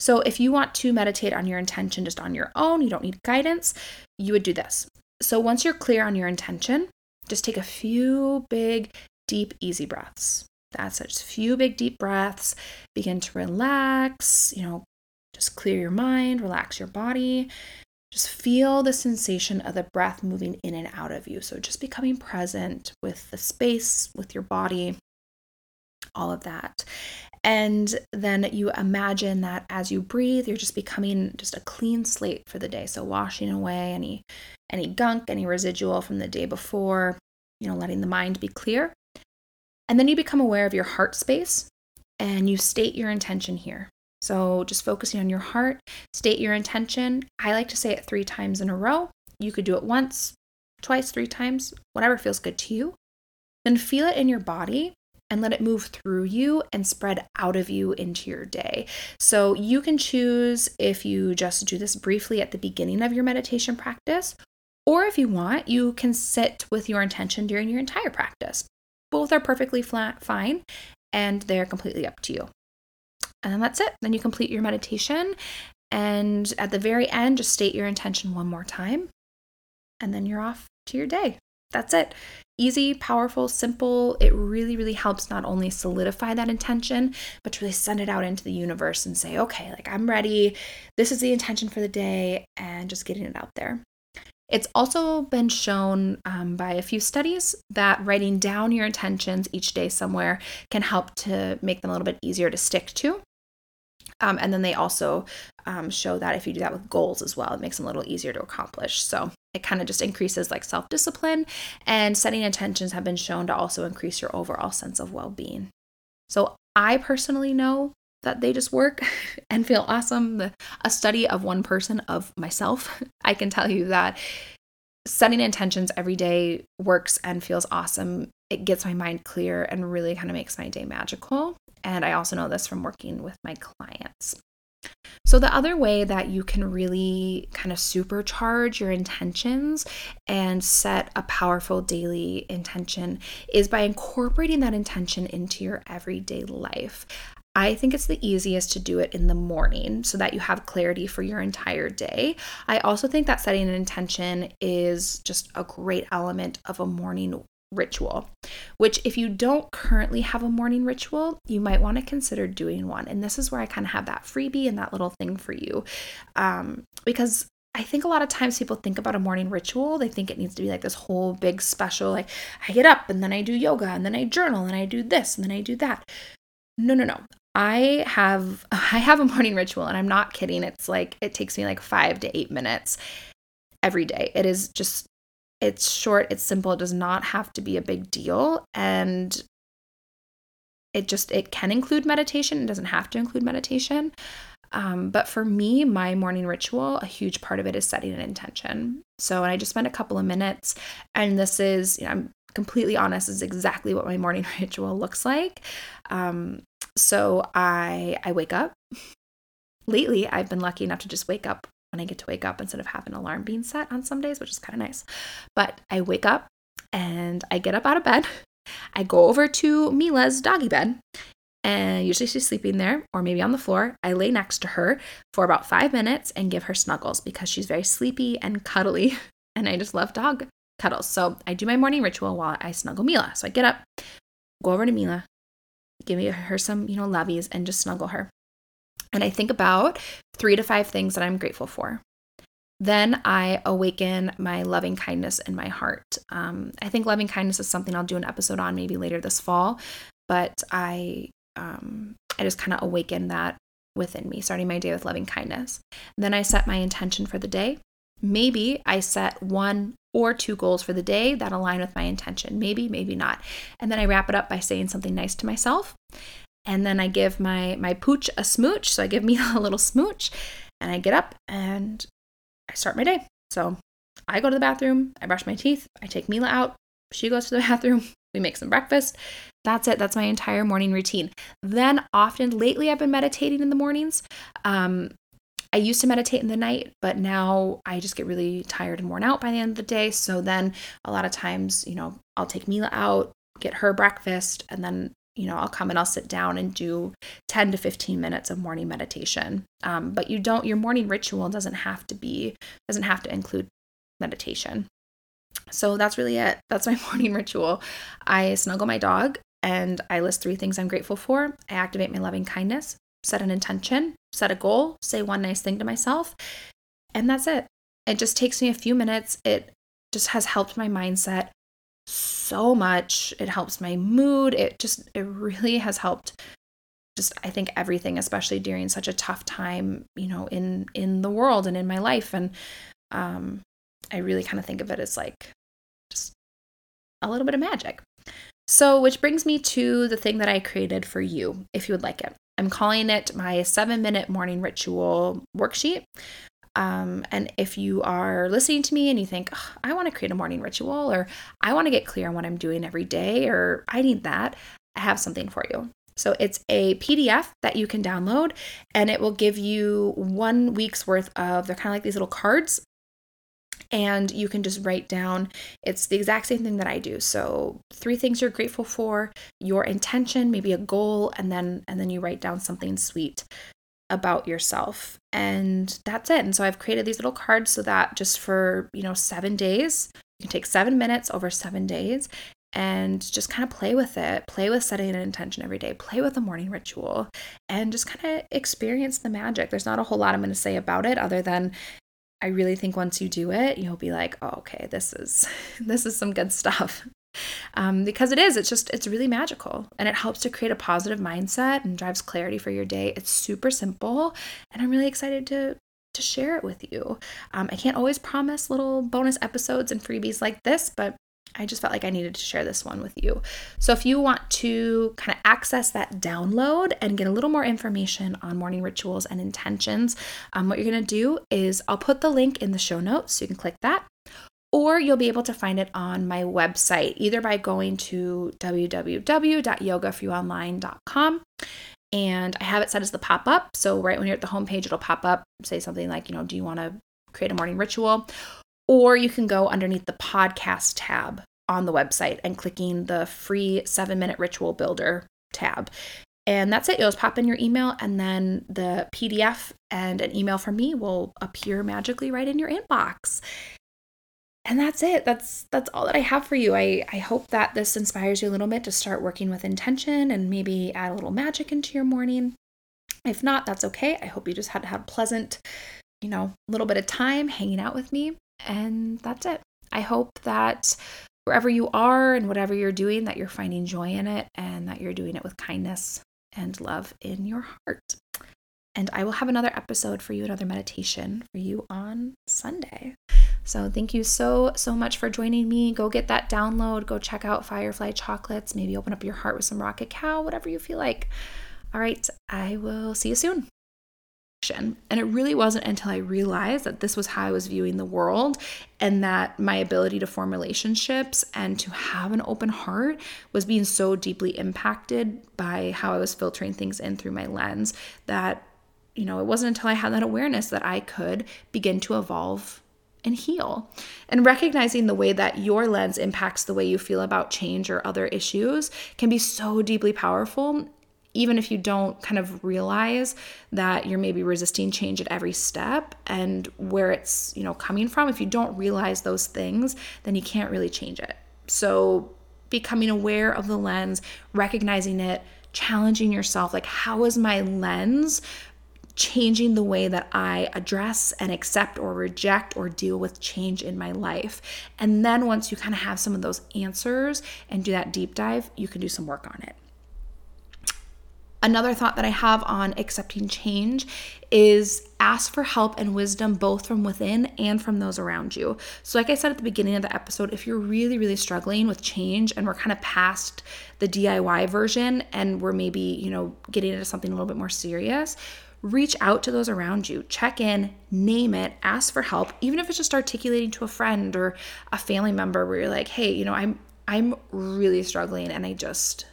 So, if you want to meditate on your intention just on your own, you don't need guidance, you would do this. So, once you're clear on your intention, just take a few big, deep, easy breaths. That's. Just a few big deep breaths. Begin to relax, you know, just clear your mind, relax your body. Just feel the sensation of the breath moving in and out of you. So just becoming present with the space, with your body, all of that. And then you imagine that as you breathe, you're just becoming just a clean slate for the day. So washing away any any gunk, any residual from the day before, you know, letting the mind be clear. And then you become aware of your heart space and you state your intention here. So just focusing on your heart, state your intention. I like to say it three times in a row. You could do it once, twice, three times, whatever feels good to you. Then feel it in your body and let it move through you and spread out of you into your day. So you can choose if you just do this briefly at the beginning of your meditation practice, or if you want, you can sit with your intention during your entire practice. Both are perfectly flat, fine, and they're completely up to you. And then that's it. Then you complete your meditation. And at the very end, just state your intention one more time. And then you're off to your day. That's it. Easy, powerful, simple. It really, really helps not only solidify that intention, but to really send it out into the universe and say, okay, like I'm ready. This is the intention for the day, and just getting it out there. It's also been shown um, by a few studies that writing down your intentions each day somewhere can help to make them a little bit easier to stick to. Um, and then they also um, show that if you do that with goals as well, it makes them a little easier to accomplish. So it kind of just increases like self discipline, and setting intentions have been shown to also increase your overall sense of well being. So I personally know that they just work and feel awesome. The, a study of one person, of myself, I can tell you that setting intentions every day works and feels awesome. It gets my mind clear and really kind of makes my day magical. And I also know this from working with my clients. So, the other way that you can really kind of supercharge your intentions and set a powerful daily intention is by incorporating that intention into your everyday life. I think it's the easiest to do it in the morning so that you have clarity for your entire day. I also think that setting an intention is just a great element of a morning ritual, which, if you don't currently have a morning ritual, you might want to consider doing one. And this is where I kind of have that freebie and that little thing for you. Um, because I think a lot of times people think about a morning ritual, they think it needs to be like this whole big special, like I get up and then I do yoga and then I journal and I do this and then I do that. No, no, no. I have I have a morning ritual and I'm not kidding. It's like it takes me like 5 to 8 minutes every day. It is just it's short, it's simple, it does not have to be a big deal and it just it can include meditation, it doesn't have to include meditation. Um, but for me, my morning ritual, a huge part of it is setting an intention. So, and I just spent a couple of minutes, and this is, you know, I'm completely honest, is exactly what my morning ritual looks like. Um, so I I wake up. Lately, I've been lucky enough to just wake up when I get to wake up instead of having an alarm being set on some days, which is kind of nice. But I wake up and I get up out of bed. I go over to Mila's doggy bed and usually she's sleeping there or maybe on the floor. I lay next to her for about five minutes and give her snuggles because she's very sleepy and cuddly, and I just love dog cuddles. So I do my morning ritual while I snuggle Mila. So I get up, go over to Mila, give her some, you know, lovies and just snuggle her. And I think about three to five things that I'm grateful for. Then I awaken my loving kindness in my heart. Um, I think loving kindness is something I'll do an episode on maybe later this fall, but I um, I just kind of awaken that within me, starting my day with loving kindness. Then I set my intention for the day. Maybe I set one or two goals for the day that align with my intention. Maybe, maybe not. And then I wrap it up by saying something nice to myself. And then I give my my pooch a smooch. So I give me a little smooch and I get up and I start my day. So I go to the bathroom, I brush my teeth, I take Mila out, she goes to the bathroom, we make some breakfast. That's it. That's my entire morning routine. Then, often lately, I've been meditating in the mornings. Um, I used to meditate in the night, but now I just get really tired and worn out by the end of the day. So then a lot of times, you know, I'll take Mila out, get her breakfast, and then, you know, I'll come and I'll sit down and do 10 to 15 minutes of morning meditation. Um, but you don't, your morning ritual doesn't have to be, doesn't have to include meditation. So that's really it. That's my morning ritual. I snuggle my dog and I list three things I'm grateful for. I activate my loving kindness, set an intention, set a goal, say one nice thing to myself, and that's it. It just takes me a few minutes. It just has helped my mindset so much. It helps my mood. It just, it really has helped just I think everything, especially during such a tough time, you know, in in the world and in my life. And um, I really kind of think of it as like just a little bit of magic. So, which brings me to the thing that I created for you, if you would like it. I'm calling it my seven minute morning ritual worksheet. Um, and if you are listening to me and you think, I want to create a morning ritual, or I want to get clear on what I'm doing every day, or I need that, I have something for you. So it's a PDF that you can download, and it will give you one week's worth of, they're kind of like these little cards and you can just write down it's the exact same thing that I do. So, three things you're grateful for, your intention, maybe a goal, and then and then you write down something sweet about yourself. And that's it. And so I've created these little cards so that just for, you know, 7 days, you can take 7 minutes over 7 days and just kind of play with it. Play with setting an intention every day. Play with a morning ritual and just kind of experience the magic. There's not a whole lot I'm going to say about it other than I really think once you do it, you'll be like, oh, okay, this is this is some good stuff. Um, because it is, it's just, it's really magical and it helps to create a positive mindset and drives clarity for your day. It's super simple, and I'm really excited to to share it with you. Um, I can't always promise little bonus episodes and freebies like this, but I just felt like I needed to share this one with you. So, if you want to kind of access that download and get a little more information on morning rituals and intentions, um, what you're going to do is I'll put the link in the show notes so you can click that. Or you'll be able to find it on my website, either by going to www.yogaforyouonline.com And I have it set as the pop up. So, right when you're at the homepage, it'll pop up, say something like, you know, do you want to create a morning ritual? Or you can go underneath the podcast tab on the website and clicking the free seven minute ritual builder tab. And that's it. You'll just pop in your email, and then the PDF and an email from me will appear magically right in your inbox. And that's it. That's that's all that I have for you. I, I hope that this inspires you a little bit to start working with intention and maybe add a little magic into your morning. If not, that's okay. I hope you just had have a pleasant, you know, little bit of time hanging out with me. And that's it. I hope that wherever you are and whatever you're doing, that you're finding joy in it and that you're doing it with kindness and love in your heart. And I will have another episode for you, another meditation for you on Sunday. So thank you so, so much for joining me. Go get that download. Go check out Firefly Chocolates. Maybe open up your heart with some Rocket Cow, whatever you feel like. All right, I will see you soon. And it really wasn't until I realized that this was how I was viewing the world and that my ability to form relationships and to have an open heart was being so deeply impacted by how I was filtering things in through my lens that, you know, it wasn't until I had that awareness that I could begin to evolve and heal. And recognizing the way that your lens impacts the way you feel about change or other issues can be so deeply powerful even if you don't kind of realize that you're maybe resisting change at every step and where it's, you know, coming from, if you don't realize those things, then you can't really change it. So, becoming aware of the lens, recognizing it, challenging yourself like how is my lens changing the way that I address and accept or reject or deal with change in my life. And then once you kind of have some of those answers and do that deep dive, you can do some work on it. Another thought that I have on accepting change is ask for help and wisdom both from within and from those around you. So, like I said at the beginning of the episode, if you're really, really struggling with change and we're kind of past the DIY version and we're maybe, you know, getting into something a little bit more serious, reach out to those around you, check in, name it, ask for help, even if it's just articulating to a friend or a family member where you're like, "Hey, you know, I'm I'm really struggling and I just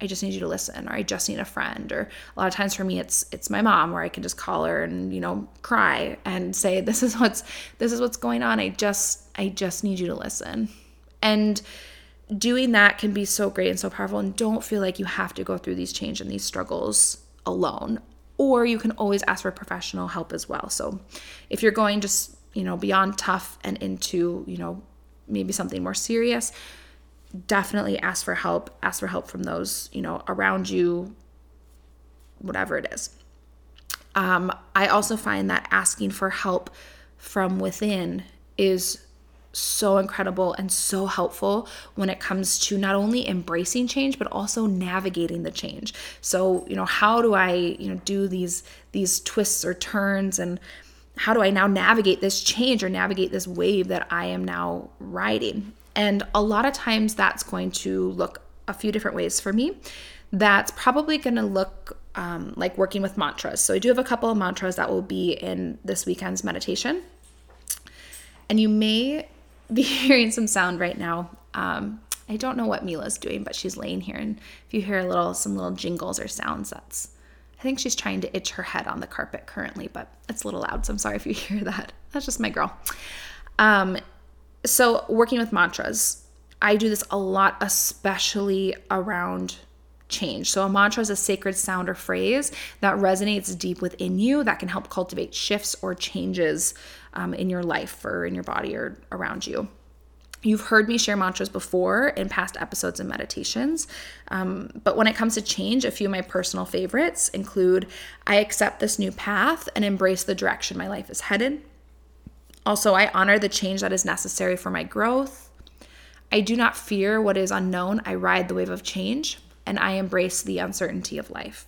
I just need you to listen or I just need a friend or a lot of times for me it's it's my mom where I can just call her and you know cry and say this is what's this is what's going on I just I just need you to listen. And doing that can be so great and so powerful and don't feel like you have to go through these change and these struggles alone or you can always ask for professional help as well. So if you're going just, you know, beyond tough and into, you know, maybe something more serious, definitely ask for help ask for help from those you know around you whatever it is. Um, i also find that asking for help from within is so incredible and so helpful when it comes to not only embracing change but also navigating the change. So you know how do i you know do these these twists or turns and how do i now navigate this change or navigate this wave that i am now riding and a lot of times that's going to look a few different ways for me. That's probably going to look um, like working with mantras. So I do have a couple of mantras that will be in this weekend's meditation. And you may be hearing some sound right now. Um, I don't know what Mila's doing, but she's laying here. And if you hear a little, some little jingles or sounds, that's, I think she's trying to itch her head on the carpet currently, but it's a little loud. So I'm sorry if you hear that. That's just my girl. Um, so, working with mantras, I do this a lot, especially around change. So, a mantra is a sacred sound or phrase that resonates deep within you that can help cultivate shifts or changes um, in your life or in your body or around you. You've heard me share mantras before in past episodes and meditations. Um, but when it comes to change, a few of my personal favorites include I accept this new path and embrace the direction my life is headed. Also, I honor the change that is necessary for my growth. I do not fear what is unknown. I ride the wave of change and I embrace the uncertainty of life.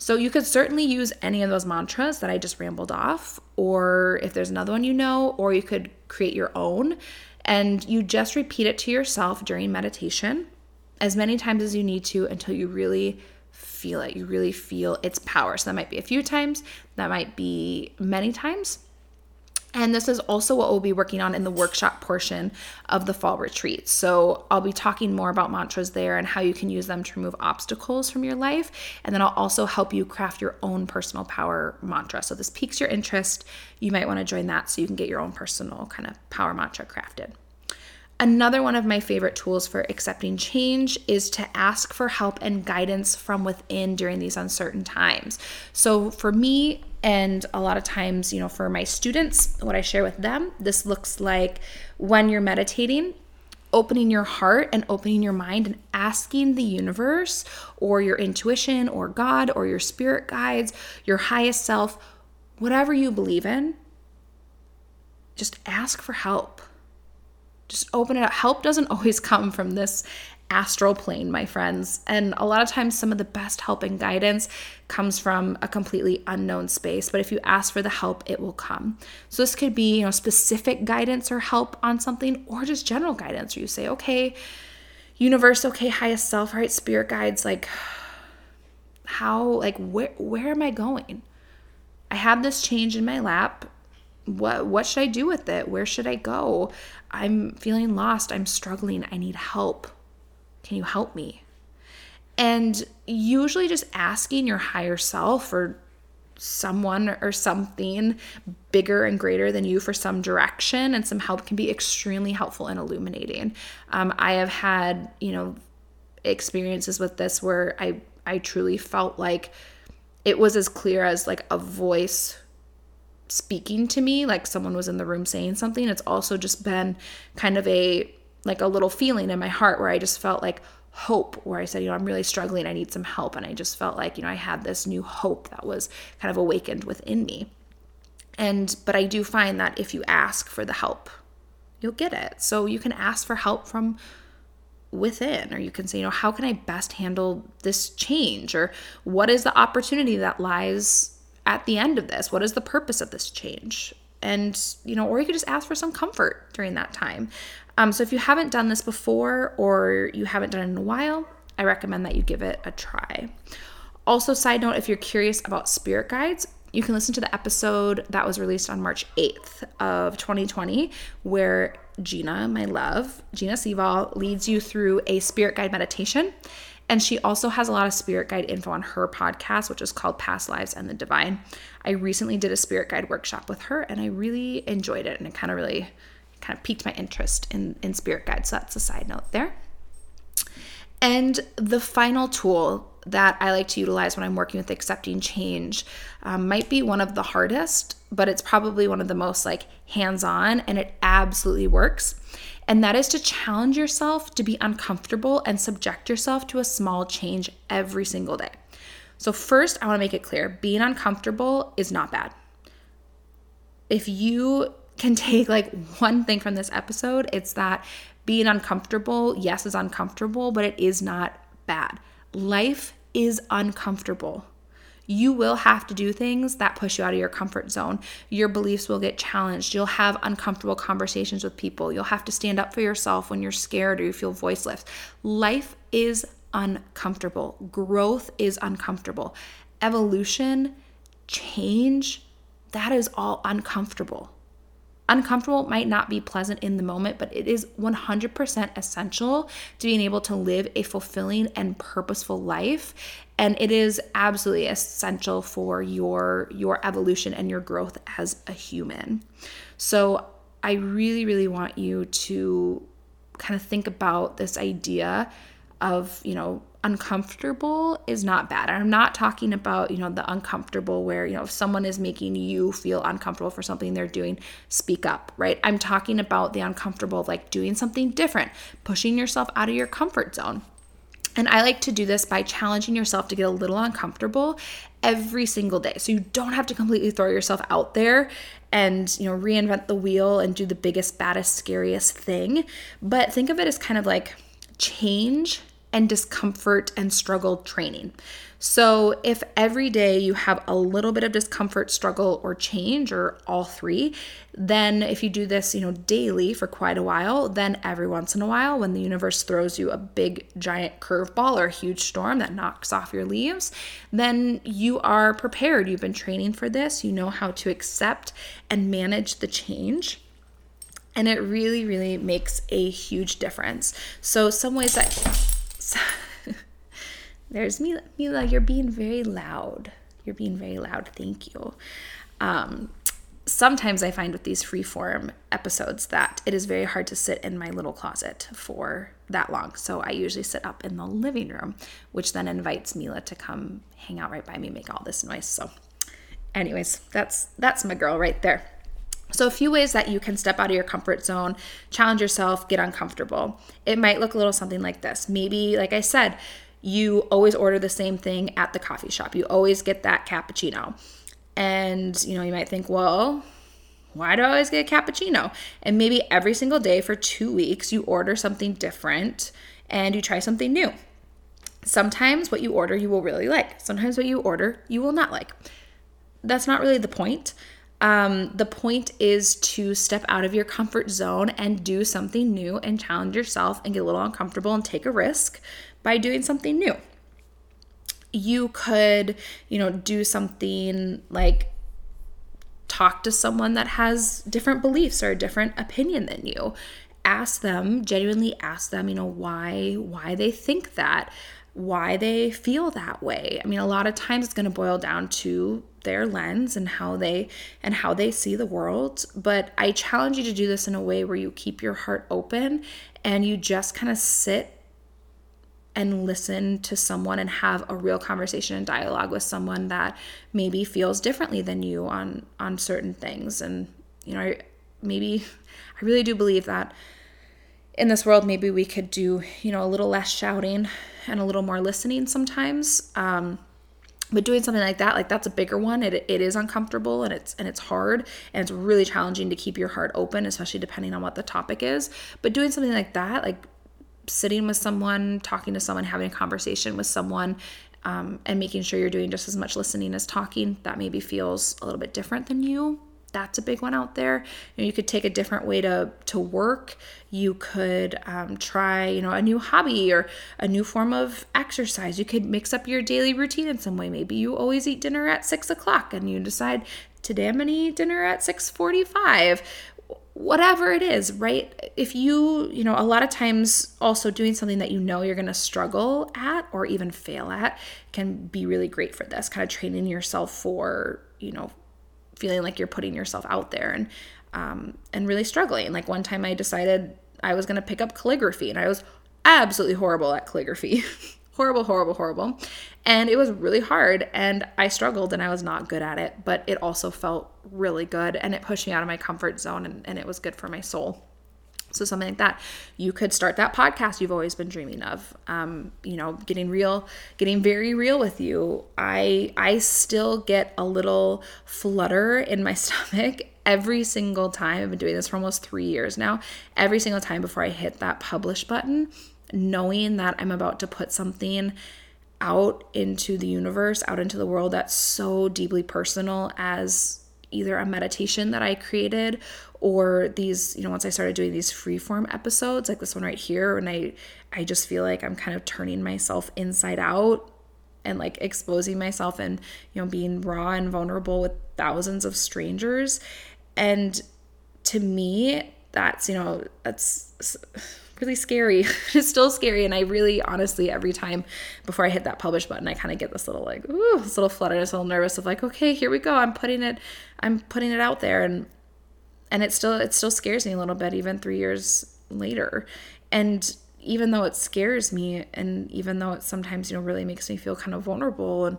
So, you could certainly use any of those mantras that I just rambled off, or if there's another one you know, or you could create your own and you just repeat it to yourself during meditation as many times as you need to until you really feel it. You really feel its power. So, that might be a few times, that might be many times And this is also what we'll be working on in the workshop portion of the fall retreat. So I'll be talking more about mantras there and how you can use them to remove obstacles from your life. And then I'll also help you craft your own personal power mantra. So this piques your interest. You might want to join that so you can get your own personal kind of power mantra crafted. Another one of my favorite tools for accepting change is to ask for help and guidance from within during these uncertain times. So, for me, and a lot of times, you know, for my students, what I share with them, this looks like when you're meditating, opening your heart and opening your mind and asking the universe or your intuition or God or your spirit guides, your highest self, whatever you believe in, just ask for help just open it up. Help doesn't always come from this astral plane, my friends. And a lot of times, some of the best help and guidance comes from a completely unknown space. But if you ask for the help, it will come. So this could be, you know, specific guidance or help on something, or just general guidance. Where you say, okay, universe, okay, highest self, right, spirit guides, like how, like where, where am I going? I have this change in my lap what what should I do with it? Where should I go? I'm feeling lost. I'm struggling. I need help. Can you help me? And usually just asking your higher self or someone or something bigger and greater than you for some direction and some help can be extremely helpful and illuminating. Um, I have had, you know, experiences with this where I I truly felt like it was as clear as like a voice speaking to me, like someone was in the room saying something. It's also just been kind of a like a little feeling in my heart where I just felt like hope, where I said, you know, I'm really struggling, I need some help. And I just felt like, you know, I had this new hope that was kind of awakened within me. And, but I do find that if you ask for the help, you'll get it. So you can ask for help from within, or you can say, you know, how can I best handle this change? Or what is the opportunity that lies at the end of this? What is the purpose of this change? And, you know, or you could just ask for some comfort during that time. Um, so if you haven't done this before or you haven't done it in a while, I recommend that you give it a try. Also, side note, if you're curious about spirit guides, you can listen to the episode that was released on March 8th of 2020, where Gina, my love, Gina Seval, leads you through a spirit guide meditation. And she also has a lot of spirit guide info on her podcast, which is called Past Lives and the Divine. I recently did a spirit guide workshop with her and I really enjoyed it. And it kind of really kind of piqued my interest in, in spirit guides. So that's a side note there. And the final tool that I like to utilize when I'm working with accepting change um, might be one of the hardest, but it's probably one of the most like hands on and it absolutely works and that is to challenge yourself to be uncomfortable and subject yourself to a small change every single day. So, first, I want to make it clear being uncomfortable is not bad. If you can take like one thing from this episode, it's that being uncomfortable, yes, is uncomfortable, but it is not bad. Life is uncomfortable you will have to do things that push you out of your comfort zone. Your beliefs will get challenged. You'll have uncomfortable conversations with people. You'll have to stand up for yourself when you're scared or you feel voiceless. Life is uncomfortable. Growth is uncomfortable. Evolution, change, that is all uncomfortable. Uncomfortable might not be pleasant in the moment, but it is 100% essential to being able to live a fulfilling and purposeful life. And it is absolutely essential for your your evolution and your growth as a human. So I really, really want you to kind of think about this idea of, you know, uncomfortable is not bad. I'm not talking about, you know, the uncomfortable where, you know, if someone is making you feel uncomfortable for something they're doing, speak up, right? I'm talking about the uncomfortable like doing something different, pushing yourself out of your comfort zone. And I like to do this by challenging yourself to get a little uncomfortable every single day. So you don't have to completely throw yourself out there and, you know, reinvent the wheel and do the biggest, baddest, scariest thing. But think of it as kind of like change and discomfort and struggle training. So, if every day you have a little bit of discomfort, struggle, or change, or all three, then if you do this, you know, daily for quite a while, then every once in a while, when the universe throws you a big, giant curveball or a huge storm that knocks off your leaves, then you are prepared. You've been training for this, you know how to accept and manage the change. And it really, really makes a huge difference. So, some ways that. There's Mila. Mila, you're being very loud. You're being very loud. Thank you. Um, sometimes I find with these freeform episodes that it is very hard to sit in my little closet for that long. So I usually sit up in the living room, which then invites Mila to come hang out right by me, make all this noise. So, anyways, that's that's my girl right there. So, a few ways that you can step out of your comfort zone, challenge yourself, get uncomfortable. It might look a little something like this. Maybe, like I said, you always order the same thing at the coffee shop. You always get that cappuccino. And, you know, you might think, well, why do I always get a cappuccino? And maybe every single day for two weeks, you order something different and you try something new. Sometimes what you order you will really like, sometimes what you order you will not like. That's not really the point. Um, the point is to step out of your comfort zone and do something new and challenge yourself and get a little uncomfortable and take a risk by doing something new. You could, you know, do something like talk to someone that has different beliefs or a different opinion than you. Ask them, genuinely ask them, you know, why why they think that, why they feel that way. I mean, a lot of times it's going to boil down to their lens and how they and how they see the world but i challenge you to do this in a way where you keep your heart open and you just kind of sit and listen to someone and have a real conversation and dialogue with someone that maybe feels differently than you on on certain things. And you know maybe i really do believe that in this world maybe we could do you know a little less shouting and a little more listening sometimes. Um, but doing something like that like that's a bigger one. It, it is uncomfortable and it's and it's hard and it's really challenging to keep your heart open especially depending on what the topic is. But doing something like that like sitting with someone, talking to someone, having a conversation with someone, um, and making sure you're doing just as much listening as talking. That maybe feels a little bit different than you. That's a big one out there. You, know, you could take a different way to to work. You could um, try, you know, a new hobby or a new form of exercise. You could mix up your daily routine in some way. Maybe you always eat dinner at six o'clock, and you decide today I'm gonna eat dinner at six forty-five whatever it is, right? If you, you know, a lot of times also doing something that you know you're going to struggle at or even fail at can be really great for this, kind of training yourself for, you know, feeling like you're putting yourself out there and um and really struggling. Like one time I decided I was going to pick up calligraphy and I was absolutely horrible at calligraphy. horrible, horrible, horrible. And it was really hard and I struggled and I was not good at it, but it also felt really good and it pushed me out of my comfort zone and, and it was good for my soul. So something like that, you could start that podcast you've always been dreaming of. Um, you know, getting real, getting very real with you. I I still get a little flutter in my stomach every single time. I've been doing this for almost three years now. Every single time before I hit that publish button, knowing that I'm about to put something out into the universe, out into the world that's so deeply personal as either a meditation that I created or these, you know, once I started doing these freeform episodes like this one right here and I I just feel like I'm kind of turning myself inside out and like exposing myself and, you know, being raw and vulnerable with thousands of strangers. And to me that's, you know, that's really scary. it's still scary. And I really, honestly, every time before I hit that publish button, I kind of get this little like, ooh, this little flutter, this little nervous of like, okay, here we go. I'm putting it, I'm putting it out there. And, and it still, it still scares me a little bit, even three years later. And even though it scares me, and even though it sometimes, you know, really makes me feel kind of vulnerable, and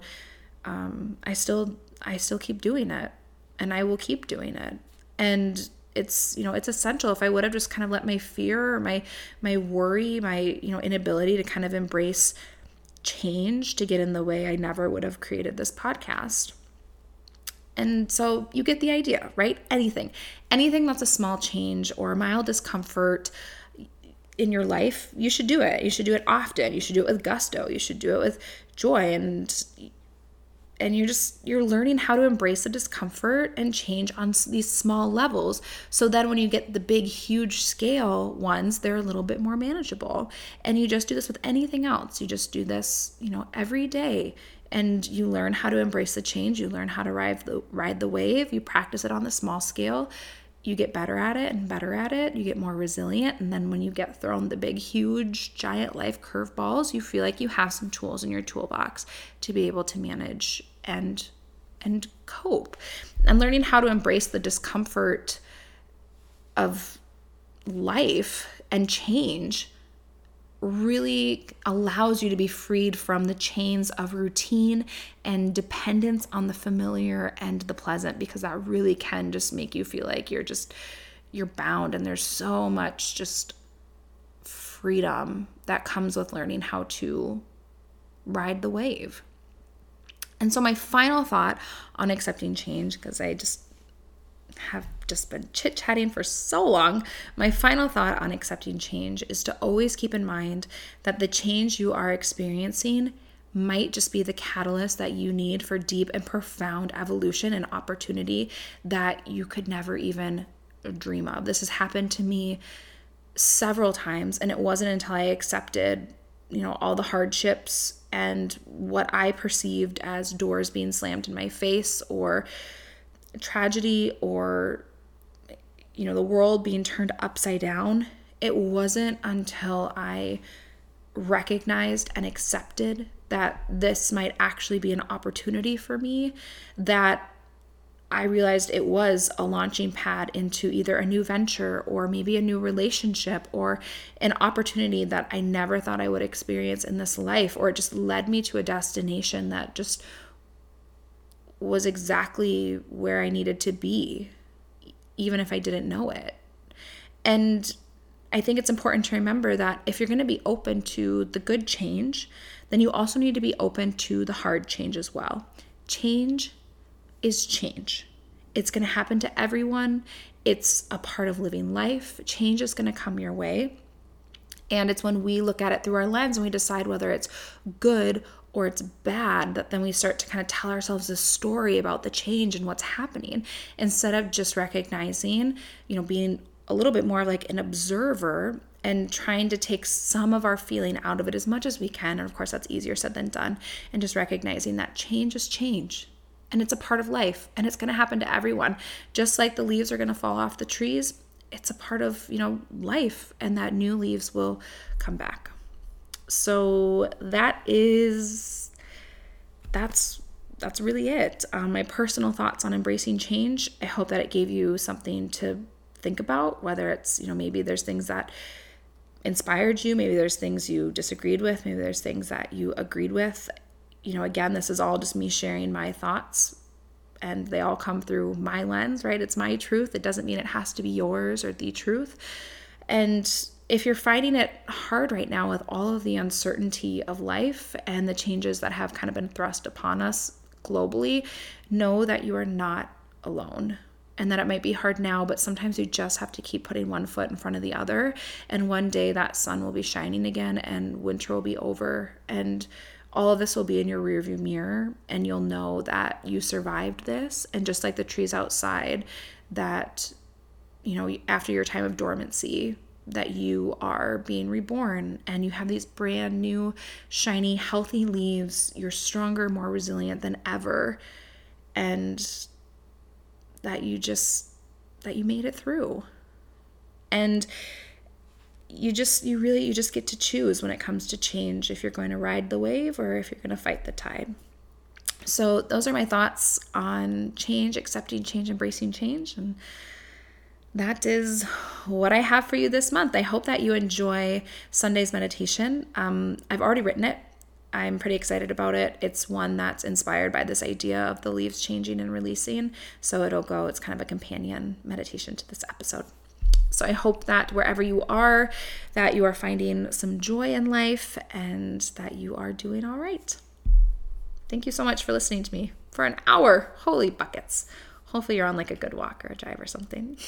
um, I still, I still keep doing it, and I will keep doing it. And it's you know it's essential if i would have just kind of let my fear or my my worry my you know inability to kind of embrace change to get in the way i never would have created this podcast and so you get the idea right anything anything that's a small change or a mild discomfort in your life, you should do it. You should do it often. You should do it with gusto. You should do it with joy and and you're just you're learning how to embrace the discomfort and change on these small levels so then when you get the big huge scale ones they're a little bit more manageable. And you just do this with anything else. You just do this you know every day and you learn how to embrace the change. You learn how to ride the ride the wave. You practice it on the small scale you get better at it and better at it. You get more resilient. And then when you get thrown the big, huge, giant life curveballs, you feel like you have some tools in your toolbox to be able to manage and and cope. And learning how to embrace the discomfort of life and change really allows you to be freed from the chains of routine and dependence on the familiar and the pleasant because that really can just make you feel like you're just you're bound and there's so much just freedom that comes with learning how to ride the wave. And so my final thought on accepting change because I just have just been chit chatting for so long, my final thought on accepting change is to always keep in mind that the change you are experiencing might just be the catalyst that you need for deep and profound evolution and opportunity that you could never even dream of. This has happened to me several times, and it wasn't until I accepted, you know, all the hardships and what I perceived as doors being slammed in my face or tragedy or you know the world being turned upside down it wasn't until i recognized and accepted that this might actually be an opportunity for me that I realized it was a launching pad into either a new venture or maybe a new relationship or an opportunity that I never thought I would experience in this life, or it just led me to a destination that just was exactly where I needed to be, even if I didn't know it. And I think it's important to remember that if you're going to be open to the good change, then you also need to be open to the hard change as well. Change is change. It's going to happen to everyone. It's a part of living life. Change is going to come your way. And it's when we look at it through our lens and we decide whether it's good or it's bad that then we start to kind of tell ourselves a story about the change and what's happening instead of just recognizing, you know, being a little bit more like an observer and trying to take some of our feeling out of it as much as we can. And of course, that's easier said than done. And just recognizing that change is change and it's a part of life and it's going to happen to everyone. Just like the leaves are going to fall off the trees, it's a part of, you know, life and that new leaves will come back so that is that's that's really it. Um, my personal thoughts on embracing change. I hope that it gave you something to think about. Whether it's you know maybe there's things that inspired you, maybe there's things you disagreed with, maybe there's things that you agreed with. You know, again, this is all just me sharing my thoughts and they all come through my lens, right? It's my truth. It doesn't mean it has to be yours or the truth. And if you're finding it hard right now with all of the uncertainty of life and the changes that have kind of been thrust upon us globally, know that you are not alone and that it might be hard now, but sometimes you just have to keep putting one foot in front of the other. And one day that sun will be shining again and winter will be over and all of this will be in your rearview mirror and you'll know that you survived this and just like the trees outside that you know after your time of dormancy that you are being reborn and you have these brand new, shiny, healthy leaves. You're stronger, more resilient than ever. And that you just, that you made it through. And you just, you really, you just get to choose when it comes to change if you're going to ride the wave or if you're going to fight the tide. So, those are my thoughts on change, accepting change, embracing change. And that is what I have for you this month. I hope that you enjoy Sunday's meditation. Um, I've already written it. I'm pretty excited about it. It's one that's inspired by this idea of the leaves changing and releasing. So it'll go, it's kind of a companion meditation to this episode. So I hope that wherever you are, that you are finding some joy in life and that you are doing all right. Thank you so much for listening to me for an hour. Holy buckets. Hopefully you're on like a good walk or a drive or something.